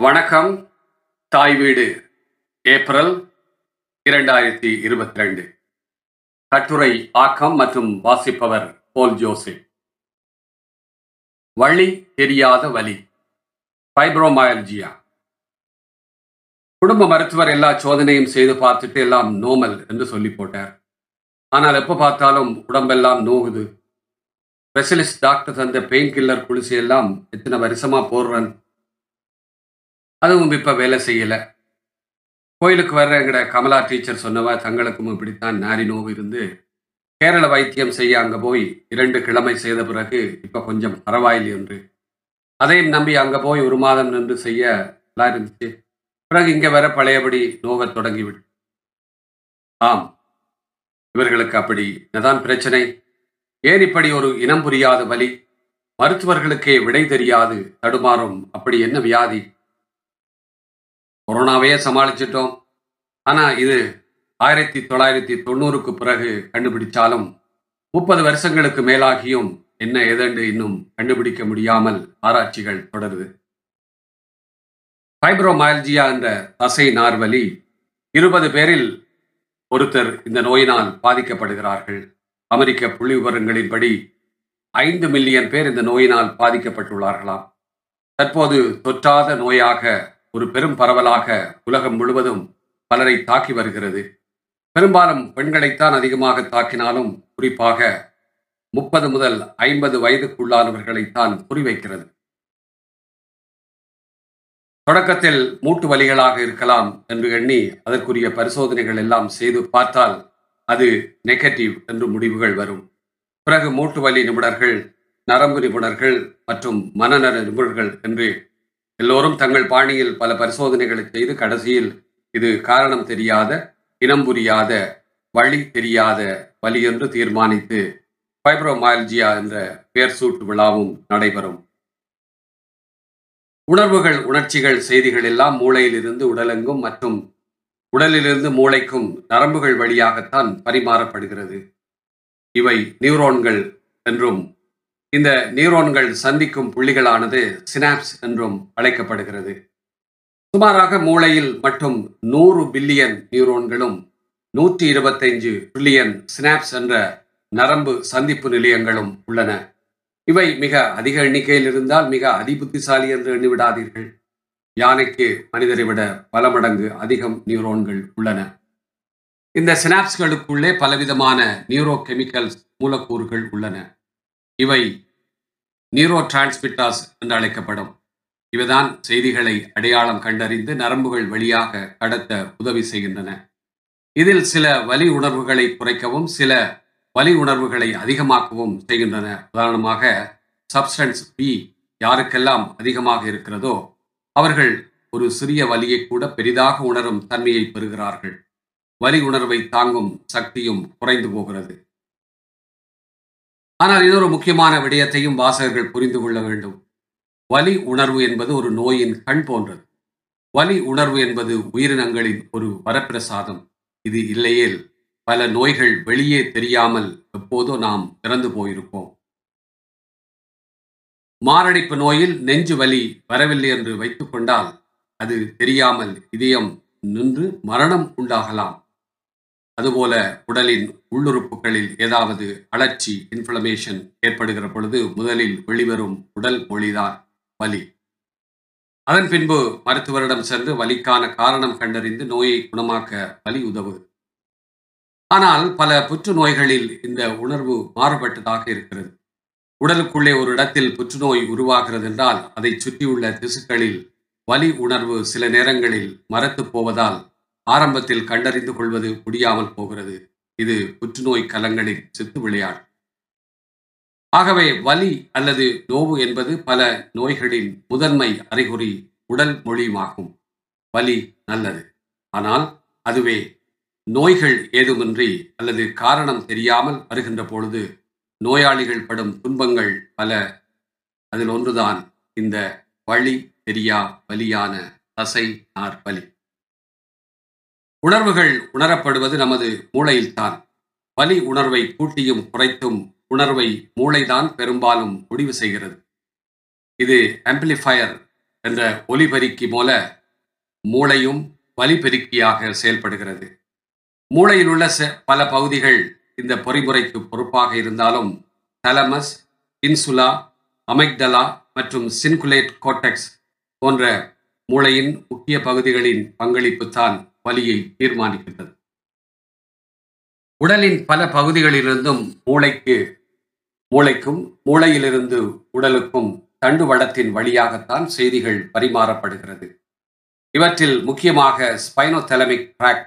வணக்கம். தாய் வீடு ஏப்ரல் இரண்டாயிரத்தி இருபத்தி ரெண்டு கட்டுரை ஆக்கம் மற்றும் வாசிப்பவர் போல் ஜோசி வழி தெரியாத வலி ஃபைப்ரோமயல்ஜியா குடும்ப மருத்துவர் எல்லா சோதனையும் செய்து பார்த்துட்டு எல்லாம் நோமல் என்று சொல்லி போட்டார். ஆனால் எப்போ பார்த்தாலும் உடம்பெல்லாம் நோகுது. ஸ்பெஷலிஸ்ட் டாக்டர் தந்த பெயின் கில்லர் குளிசையெல்லாம் எத்தனை வருஷமா போடுறேன் அதுவும் இப்போ வேலை செய்யலை. கோயிலுக்கு வர்ற எங்கட கமலா டீச்சர் சொன்னவா தங்களுக்கும் இப்படித்தான் நாரி நோவு இருந்து கேரள வைத்தியம் செய்ய அங்கே போய் இரண்டு கிழமை செய்த பிறகு இப்போ கொஞ்சம் பரவாயில்லை என்று. அதையும் நம்பி அங்கே போய் ஒரு மாதம் நின்று செய்ய நல்லா இருந்துச்சு. பிறகு இங்கே வர பழையபடி நோவத் தொடங்கிவிடு. ஆம். இவர்களுக்கு அப்படி என்னதான் பிரச்சனை? ஏன் இப்படி ஒரு இனம் புரியாத வலி? மருத்துவர்களுக்கே விடை தெரியாது தடுமாறும் அப்படி என்ன வியாதி? கொரோனாவே சமாளிச்சிட்டோம். ஆனா இது ஆயிரத்தி தொள்ளாயிரத்தி தொண்ணூறுக்கு பிறகு கண்டுபிடிச்சாலும் முப்பது வருஷங்களுக்கு மேலாகியும் என்ன ஏதென்று இன்னும் கண்டுபிடிக்க முடியாமல் ஆராய்ச்சிகள் தொடருது. ஃபைப்ரோமயல்ஜியா என்ற தசை நார்வலி இருபது பேரில் ஒருத்தர் இந்த நோயினால் பாதிக்கப்படுகிறார்கள். அமெரிக்க புள்ளி விவரங்களின்படி ஐந்து மில்லியன் பேர் இந்த நோயினால் பாதிக்கப்பட்டுள்ளார்களாம். தற்போது தொற்றாத நோயாக ஒரு பெரும் பரவலாக உலகம் முழுவதும் பலரை தாக்கி வருகிறது. பெரும்பாலும் பெண்களைத்தான் அதிகமாக தாக்கினாலும் குறிப்பாக முப்பது முதல் ஐம்பது வயதுக்குள்ளானவர்களைத்தான் குறிவைக்கிறது. தொடக்கத்தில் மூட்டு வலிகளாக இருக்கலாம் என்று எண்ணி அதற்குரிய பரிசோதனைகள் எல்லாம் செய்து பார்த்தால் அது நெகட்டிவ் என்று முடிவுகள் வரும். பிறகு மூட்டு வலி நிபுணர்கள் நரம்பு நிபுணர்கள் மற்றும் மனநல நிபுணர்கள் என்று எல்லோரும் தங்கள் பாணியில் பல பரிசோதனைகளை செய்து கடைசியில் இது காரணம் தெரியாத இனம் புரியாத வழி தெரியாத வழி என்று தீர்மானித்து ஃபைப்ரோமயல்ஜியா என்ற பெயர் சூட்டு விழாவும் நடைபெறும். உணர்வுகள் உணர்ச்சிகள் செய்திகள் எல்லாம் மூளையிலிருந்து உடலெங்கும் மற்றும் உடலிலிருந்து மூளைக்கும் நரம்புகள் வழியாகத்தான் பரிமாறப்படுகிறது. இவை நியூரோன்கள் என்றும் இந்த நியூரோன்கள் சந்திக்கும் புள்ளிகளானது சினாப்ஸ் என்றும் அழைக்கப்படுகிறது. சுமாராக மூளையில் மட்டும் நூறு பில்லியன் நியூரோன்களும் நூற்றி இருபத்தைஞ்சு ட்ரில்லியன் சினாப்ஸ் என்ற நரம்பு சந்திப்பு நிலையங்களும் உள்ளன. இவை மிக அதிக எண்ணிக்கையில் இருந்தால் மிக அதிபுத்திசாலி என்று எண்ணிவிடாதீர்கள். யானைக்கு மனிதரை விட பல மடங்கு அதிகம் நியூரோன்கள் உள்ளன. இந்த சினாப்ஸ்களுக்குள்ளே பலவிதமான நியூரோ கெமிக்கல்ஸ் மூலக்கூறுகள் உள்ளன. இவை நியூரோ டிரான்ஸ்மிட்டாஸ் என்று அழைக்கப்படும். இவைதான் செய்திகளை அடையாளம் கண்டறிந்து நரம்புகள் வழியாக கடத்த உதவி செய்கின்றன. இதில் சில வலி உணர்வுகளை குறைக்கவும் சில வலி உணர்வுகளை அதிகமாக்கவும் செய்கின்றன. உதாரணமாக சப்ஸ்டன்ஸ் பி யாருக்கெல்லாம் அதிகமாக இருக்கிறதோ அவர்கள் ஒரு சிறிய வலியை கூட பெரிதாக உணரும் தன்மையை பெறுகிறார்கள். வலி உணர்வை தாங்கும் சக்தியும் குறைந்து போகிறது. ஆனால் இன்னொரு முக்கியமான விடயத்தையும் வாசகர்கள் புரிந்து கொள்ள வேண்டும். வலி உணர்வு என்பது ஒரு நோயின் கண் போன்றது. வலி உணர்வு என்பது உயிரினங்களின் ஒரு வரப்பிரசாதம். இது இல்லையேல் பல நோய்கள் வெளியே தெரியாமல் எப்போதோ நாம் இறந்து போயிருப்போம். மாரடைப்பு நோயில் நெஞ்சு வலி வரவில்லை என்று வைத்துக்கொண்டால் அது தெரியாமல் இதயம் நின்று மரணம் உண்டாகலாம். அதுபோல உடலின் உள்ளுறுப்புகளில் ஏதாவது அழற்சி இன்ஃப்ளமேஷன் ஏற்படுகிற பொழுது முதலில் வெளிவரும் உடல் மொழிதான் வலி. அதன் பின்பு மருத்துவரிடம் சென்று வலிக்கான காரணம் கண்டறிந்து நோயை குணமாக்க வலி உதவுது. ஆனால் பல புற்றுநோய்களில் இந்த உணர்வு மாறுபட்டதாக இருக்கிறது. உடலுக்குள்ளே ஒரு இடத்தில் புற்றுநோய் உருவாகிறது என்றால் அதை சுற்றியுள்ள திசுக்களில் வலி உணர்வு சில நேரங்களில் மரத்து போவதால் ஆரம்பத்தில் கண்டறிந்து கொள்வது முடியாமல் போகிறது. இது புற்றுநோய் கலங்களின் சித்து விளையாட்டு ஆகவே வலி அல்லது நோவு என்பது பல நோய்களின் முதன்மை அறிகுறி உடல் மொழியுமாகும். வலி நல்லது. ஆனால் அதுவே நோய்கள் ஏதுமின்றி அல்லது காரணம் தெரியாமல் வருகின்ற பொழுது நோயாளிகள் படும் துன்பங்கள் பல. அதில் ஒன்றுதான் இந்த வழி தெரியா வலியான தசை நார் வலி உணர்வுகள் உணரப்படுவது நமது மூளையில்தான். வலி உணர்வை கூட்டியும் குறைத்தும் உணர்வை மூளைதான் பெரும்பாலும் முடிவு செய்கிறது. இது ஆம்பிளிஃபயர் என்ற ஒலிபெருக்கி போல மூளையும் வலிபெருக்கியாக செயல்படுகிறது. மூளையில் உள்ள பல பகுதிகள் இந்த பொறிமுறைக்கு பொறுப்பாக இருந்தாலும் தலமஸ் இன்சுலா அமைக்டலா மற்றும் சின்குலேட் கோட்டெக்ஸ் போன்ற மூளையின் முக்கிய பகுதிகளின் பங்களிப்பு தான் வலியை தீர்மானிக்கின்றது. உடலின் பல பகுதிகளிலிருந்தும் மூளைக்கு மூளைக்கும் மூளையிலிருந்து உடலுக்கும் தண்டுவடத்தின் வழியாகத்தான் செய்திகள் பரிமாறப்படுகிறது. இவற்றில் முக்கியமாக ஸ்பைனோதெலமிக் ட்ராக்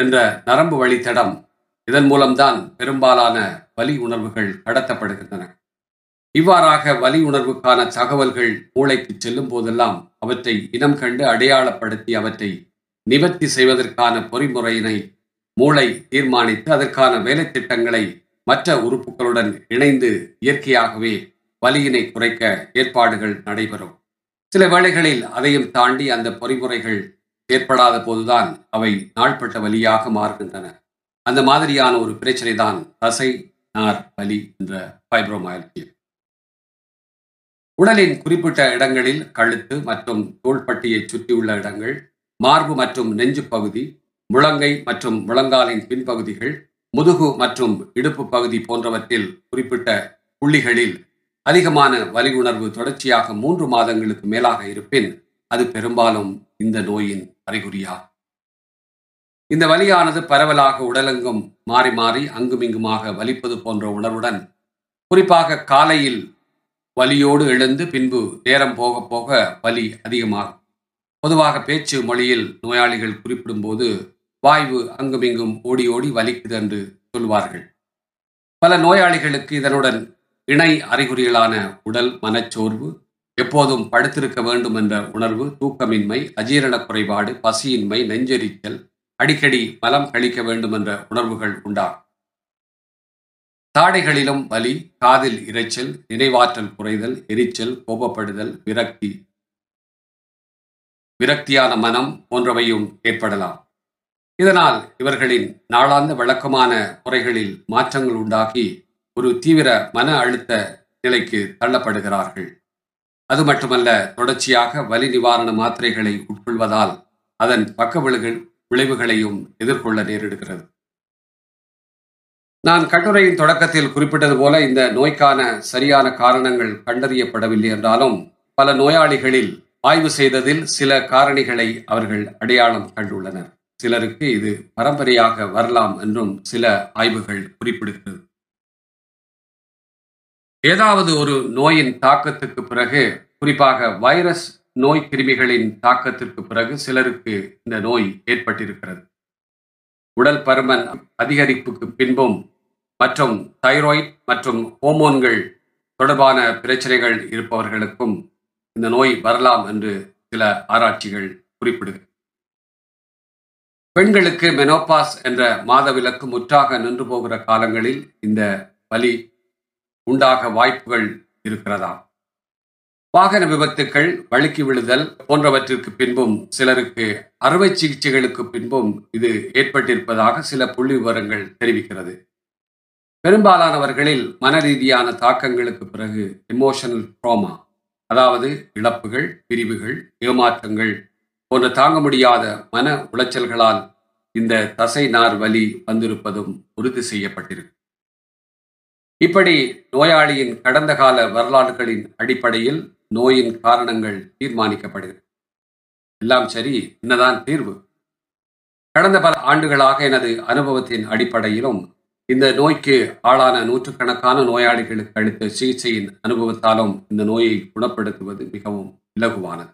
என்ற நரம்பு வழித்தடம் இதன் மூலம்தான் பெரும்பாலான வலி உணர்வுகள் கடத்தப்படுகின்றன. இவ்வாறாக வலி உணர்வுக்கான தகவல்கள் மூளைக்கு செல்லும் போதெல்லாம் அவற்றை இனம் கண்டு அடையாளப்படுத்தி அவற்றை நிவர்த்தி செய்வதற்கான பொறிமுறையினை மூளை தீர்மானித்து அதற்கான வேலை திட்டங்களை மற்ற உறுப்புகளுடன் இணைந்து இயற்கையாகவே வலியினை குறைக்க ஏற்பாடுகள் நடைபெறும். சில வேளைகளில் அதையும் தாண்டி அந்த பொறிமுறைகள் ஏற்படாத போதுதான் அவை நாள்பட்ட வலியாக மாறுகின்றன. அந்த மாதிரியான ஒரு பிரச்சனை தான் தசை நார் வலி என்ற ஃபைப்ரோமயல்ஜியா உடலின் குறிப்பிட்ட இடங்களில் கழுத்து மற்றும் தோள்பட்டியை சுற்றியுள்ள இடங்கள் மார்பு மற்றும் நெஞ்சு பகுதி முழங்கை மற்றும் முழங்காலின் பின்பகுதிகள் முதுகு மற்றும் இடுப்பு பகுதி போன்றவற்றில் குறிப்பிட்ட புள்ளிகளில் அதிகமான வலி உணர்வு தொடர்ச்சியாக மூன்று மாதங்களுக்கு மேலாக இருப்பின் அது பெரும்பாலும் இந்த நோயின் அறிகுறியாகும். இந்த வலியானது பரவலாக உடலெங்கும் மாறி மாறி அங்குமிங்குமாக வலிப்பது போன்ற உணர்வுடன் குறிப்பாக காலையில் வலியோடு எழுந்து பின்பு நேரம் போக போக வலி அதிகமாகும். பொதுவாக பேச்சு மொழியில் நோயாளிகள் குறிப்பிடும்போது வாய்வு அங்குமிங்கும் ஓடி ஓடி வலிக்குது என்று சொல்வார்கள் பல நோயாளிகளுக்கு இதனுடன் இணை அறிகுறிகளான உடல் மனச்சோர்வு எப்போதும் படுத்திருக்க வேண்டும் என்ற உணர்வு தூக்கமின்மை அஜீரண குறைபாடு பசியின்மை நெஞ்செரிச்சல் அடிக்கடி மலம் கழிக்க வேண்டும் என்ற உணர்வுகள் உண்டாகும். தாடைகளிலும் வலி காதில் இரைச்சல் நினைவாற்றல் குறைதல் எரிச்சல் கோபப்படுதல் விரக்தி விரக்தியான மனம் போன்றவையும் ஏற்படலாம். இதனால் இவர்களின் நாளாந்த வழக்கமான முறைகளில் மாற்றங்கள் உண்டாகி ஒரு தீவிர மன அழுத்த நிலைக்கு தள்ளப்படுகிறார்கள். அது மட்டுமல்ல தொடர்ச்சியாக வலி நிவாரண மாத்திரைகளை உட்கொள்வதால் அதன் பக்க விளைவுகளையும் எதிர்கொள்ள நேரிடுகிறது. நான் கட்டுரையின் தொடக்கத்தில் குறிப்பிட்டது போல இந்த நோய்க்கான சரியான காரணங்கள் கண்டறியப்படவில்லை என்றாலும் பல நோயாளிகளில் ஆய்வு செய்ததில் சில காரணிகளை அவர்கள் அடையாளம் கண்டுள்ளனர். சிலருக்கு இது பரம்பரையாக வரலாம் என்றும் சில ஆய்வுகள் குறிப்பிடுகிறது. ஏதாவது ஒரு நோயின் தாக்கத்துக்கு பிறகு குறிப்பாக வைரஸ் நோய் கிருமிகளின் தாக்கத்திற்கு பிறகு சிலருக்கு இந்த நோய் ஏற்பட்டிருக்கிறது. உடல் பருமன் அதிகரிப்புக்கு பின்பும் மற்றும் தைராய்ட் மற்றும் ஹோமோன்கள் தொடர்பான பிரச்சனைகள் இருப்பவர்களுக்கும் இந்த நோய் வரலாம் என்று சில ஆராய்ச்சிகள் குறிப்பிடுகிறது. பெண்களுக்கு மெனோபாஸ் என்ற மாதவிலக்கு முற்றாக நின்று போகிற காலங்களில் இந்த வலி உண்டாக வாய்ப்புகள் இருக்கிறதா? வாகன விபத்துக்கள் வழுக்கி விழுதல் போன்றவற்றிற்கு பின்பும் சிலருக்கு அறுவை சிகிச்சைகளுக்கு பின்பும் இது ஏற்பட்டிருப்பதாக சில புள்ளி விவரங்கள் தெரிவிக்கிறது. பெரும்பாலானவர்களில் மன ரீதியான தாக்கங்களுக்கு பிறகு எமோஷனல் ட்ரோமா அதாவது இழப்புகள் பிரிவுகள் ஏமாற்றங்கள் போன்ற தாங்க முடியாத மன உளைச்சல்களால் இந்த தசை நார் வலி வந்திருப்பதும் உறுதி செய்யப்பட்டிருக்கு. இப்படி நோயாளியின் கடந்த கால வரலாறுகளின் அடிப்படையில் நோயின் காரணங்கள் தீர்மானிக்கப்படுகிறது. எல்லாம் சரி என்னதான் தீர்வு? கடந்த பல ஆண்டுகளாக எனது அனுபவத்தின் அடிப்படையிலும் இந்த நோய்க்கு ஆளான நூற்றுக்கணக்கான நோயாளிகளுக்கு அளித்த சிகிச்சையின் அனுபவத்தாலும் இந்த நோயை குணப்படுத்துவது மிகவும் இலகுவானது.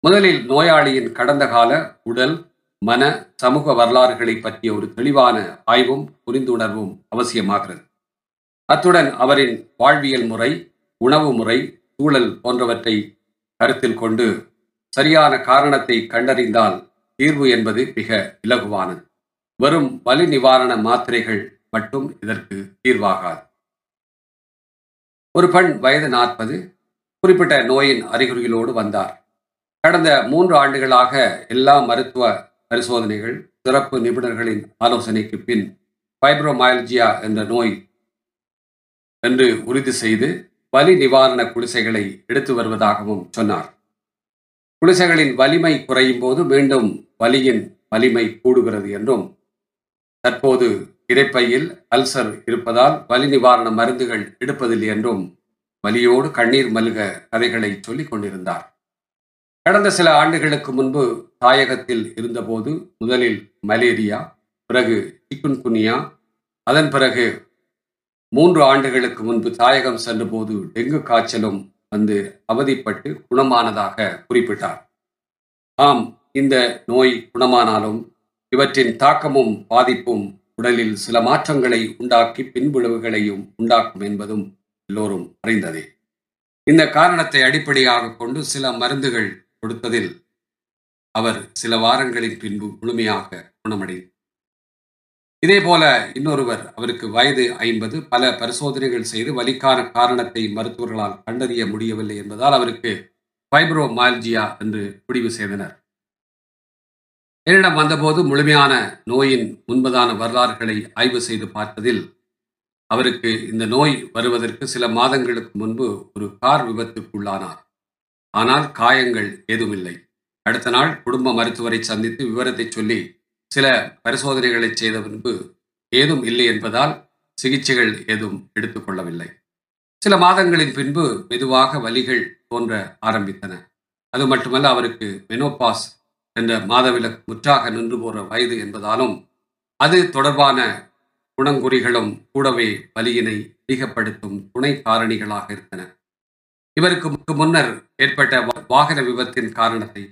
முதலில் நோயாளியின் கடந்த கால உடல் மன சமூக வரலாறுகளை பற்றிய ஒரு தெளிவான ஆய்வும் புரிந்துணர்வும் அவசியமாகிறது. அத்துடன் அவரின் வாழ்வியல் முறை உணவு முறை சூழல் போன்றவற்றை கருத்தில் கொண்டு சரியான காரணத்தை கண்டறிந்தால் தீர்வு என்பது மிக இலகுவானது. வெறும் வலி நிவாரண மாத்திரைகள் மட்டும் இதற்கு தீர்வாகாது. ஒரு பெண் வயது நாற்பது குறிப்பிட்ட நோயின் அறிகுறிகளோடு வந்தார். கடந்த மூன்று ஆண்டுகளாக எல்லா மருத்துவ பரிசோதனைகள் சிறப்பு நிபுணர்களின் ஆலோசனைக்கு பின் ஃபைப்ரோமயல்ஜியா என்ற நோய் என்று உறுதி செய்து வலி நிவாரண குடிசைகளை எடுத்து வருவதாகவும் சொன்னார். குளிசைகளின் வலிமை குறையும் போது மீண்டும் வலியின் வலிமை கூடுகிறது என்றும் தற்போது இரைப்பையில் அல்சர் இருப்பதால் வலி நிவாரண மருந்துகள் எடுப்பதில்லை என்றும் வலியோடு கண்ணீர் மல்க கதைகளை சொல்லிக் கொண்டிருந்தார். கடந்த சில ஆண்டுகளுக்கு முன்பு தாயகத்தில் இருந்தபோது முதலில் மலேரியா பிறகு சிக்குன்குனியா அதன் பிறகு மூன்று ஆண்டுகளுக்கு முன்பு தாயகம் சென்றபோது டெங்கு காய்ச்சலும் வந்து அவதிப்பட்டு குணமானதாக குறிப்பிட்டார். ஆம் இந்த நோய் குணமானாலும் இவற்றின் தாக்கமும் பாதிப்பும் உடலில் சில மாற்றங்களை உண்டாக்கி பின்விளைவுகளையும் உண்டாக்கும் என்பதும் எல்லோரும் அறிந்ததே. இந்த காரணத்தை அடிப்படையாக கொண்டு சில மருந்துகள் கொடுத்ததில் அவர் சில வாரங்களின் பின்பு முழுமையாக குணமடைந்தார். இதே போல இன்னொருவர் அவருக்கு வயது ஐம்பது பல பரிசோதனைகள் செய்து வலிக்கான காரணத்தை மருத்துவர்களால் கண்டறிய முடியவில்லை என்பதால் அவருக்கு ஃபைப்ரோமால்ஜியா என்று முடிவு செய்தனர். என்னிடம் வந்தபோது முழுமையான நோயின் முன்பதான வரலாறுகளை ஆய்வு செய்து பார்த்ததில் அவருக்கு இந்த நோய் வருவதற்கு சில மாதங்களுக்கு முன்பு ஒரு கார் விபத்துக்குள்ளானார். ஆனால் காயங்கள் ஏதுமில்லை. அடுத்த நாள் குடும்ப மருத்துவரை சந்தித்து விவரத்தை சொல்லி சில பரிசோதனைகளை செய்த பின்பு ஏதும் இல்லை என்பதால் சிகிச்சைகள் ஏதும் எடுத்துக்கொள்ளவில்லை. சில மாதங்களின் பின்பு மெதுவாக வலிகள் தோன்ற ஆரம்பித்தன. அது மட்டுமல்ல அவருக்கு மெனோபாஸ் என்ற மாதவிலக்கு முற்றாக நின்று போற வயது என்பதாலும் அது தொடர்பான குணங்குறிகளும் கூடவே வலியினை அதிகப்படுத்தும் துணை காரணிகளாக இருந்தன. இவருக்கு முன்னர் ஏற்பட்ட வாகன விபத்தின் காரணத்தை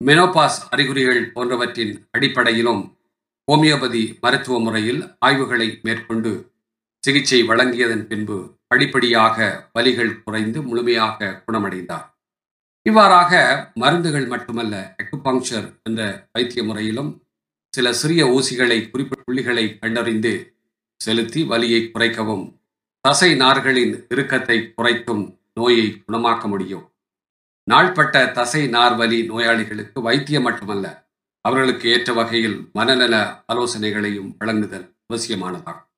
மெனோபாஸ் அறிகுறிகள் போன்றவற்றின் அடிப்படையிலும் ஹோமியோபதி மருத்துவ முறையில் ஆய்வுகளை மேற்கொண்டு சிகிச்சை வழங்கியதன் பின்பு படிப்படியாக வலிகள் குறைந்து முழுமையாக குணமடைந்தார். இவ்வாறாக மருந்துகள் மட்டுமல்ல அக்குபங்க்சர் என்ற வைத்திய முறையிலும் சில சிறிய ஊசிகளை குறிப்பிட்ட புள்ளிகளை கண்டறிந்து செலுத்தி வலியை குறைக்கவும் தசை நார்களின் இறுக்கத்தை குறைக்கும் நோயை குணமாக்க முடியும். நாள்பட்ட தசை நார் வலி நோயாளிகளுக்கு வைத்தியம் மட்டுமல்ல அவர்களுக்கு ஏற்ற வகையில் மனநல ஆலோசனைகளையும் வழங்குதல் அவசியமானதாகும்.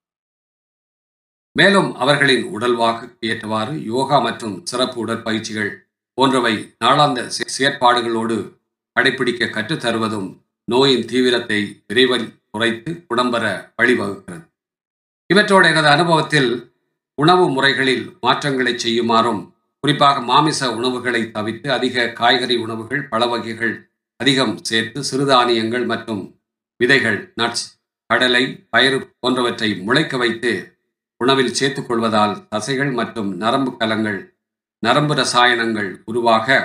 மேலும் அவர்களின் உடல்வாக்கு ஏற்றவாறு யோகா மற்றும் சிறப்பு உடற்பயிற்சிகள் போன்றவை நாளாந்த செயற்பாடுகளோடு கடைபிடிக்க கற்றுத்தருவதும் நோயின் தீவிரத்தை விரைவில் குறைத்து குணம்பெற வழிவகுக்கிறது. இவற்றோடு எனது அனுபவத்தில் உணவு முறைகளில் மாற்றங்களை செய்யுமாறும் குறிப்பாக மாமிச உணவுகளை தவிர்த்து அதிக காய்கறி உணவுகள் பல வகைகள் அதிகம் சேர்த்து சிறுதானியங்கள் மற்றும் விதைகள் நட்ஸ் கடலை பயிறு போன்றவற்றை முளைக்க வைத்து உணவில் சேர்த்துக் கொள்வதால் தசைகள் மற்றும் நரம்பு கலங்கள் நரம்பு ரசாயனங்கள் உருவாக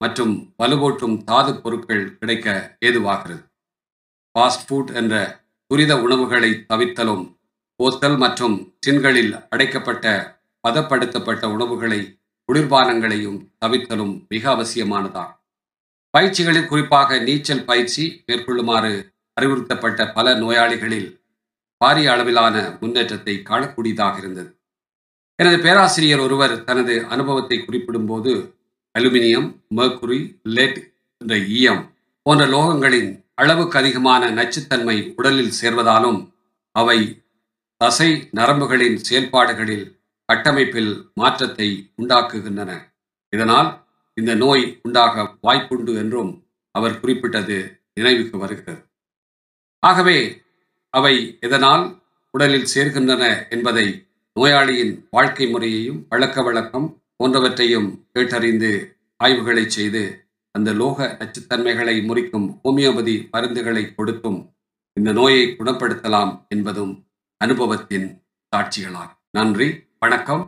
மற்றும் வலுவூட்டும் தாது பொருட்கள் கிடைக்க ஏதுவாகிறது. ஃபாஸ்ட் ஃபுட் என்ற துரித உணவுகளை தவிர்த்தலும் போத்தல் மற்றும் டின்களில் அடைக்கப்பட்ட பதப்படுத்தப்பட்ட உணவுகளை குளிர்பானங்களையும் தவிர்த்தலும் மிக அவசியமானதாகும் பயிற்சிகளில் குறிப்பாக நீச்சல் பயிற்சி மேற்கொள்ளுமாறு அறிவுறுத்தப்பட்ட பல நோயாளிகளில் பாரிய அளவிலான முன்னேற்றத்தை காணக்கூடியதாக இருந்தது. எனது பேராசிரியர் ஒருவர் தனது அனுபவத்தை குறிப்பிடும்போது அலுமினியம் மர்க்குரி லெட் என்ற ஈயம் போன்ற லோகங்களின் அளவுக்கு அதிகமான நச்சுத்தன்மை உடலில் சேர்வதாலும் அவை தசை நரம்புகளின் செயல்பாடுகளில் கட்டமைப்பில் மாற்றத்தை உண்டாக்குகின்றன. இதனால் இந்த நோய் உண்டாக வாய்ப்புண்டு என்றும் அவர் குறிப்பிட்டது நினைவுக்கு வருகிறது. ஆகவே அவை எதனால் உடலில் சேர்கின்றன என்பதை நோயாளியின் வாழ்க்கை முறையையும் பழக்க வழக்கம் போன்றவற்றையும் கேட்டறிந்து ஆய்வுகளை செய்து அந்த லோக நச்சுத்தன்மைகளை முறிக்கும் ஹோமியோபதி மருந்துகளை கொடுத்தும் இந்த நோயை குணப்படுத்தலாம் என்பதும் அனுபவத்தின் சாட்சிகளாகும். நன்றி வணக்கம்.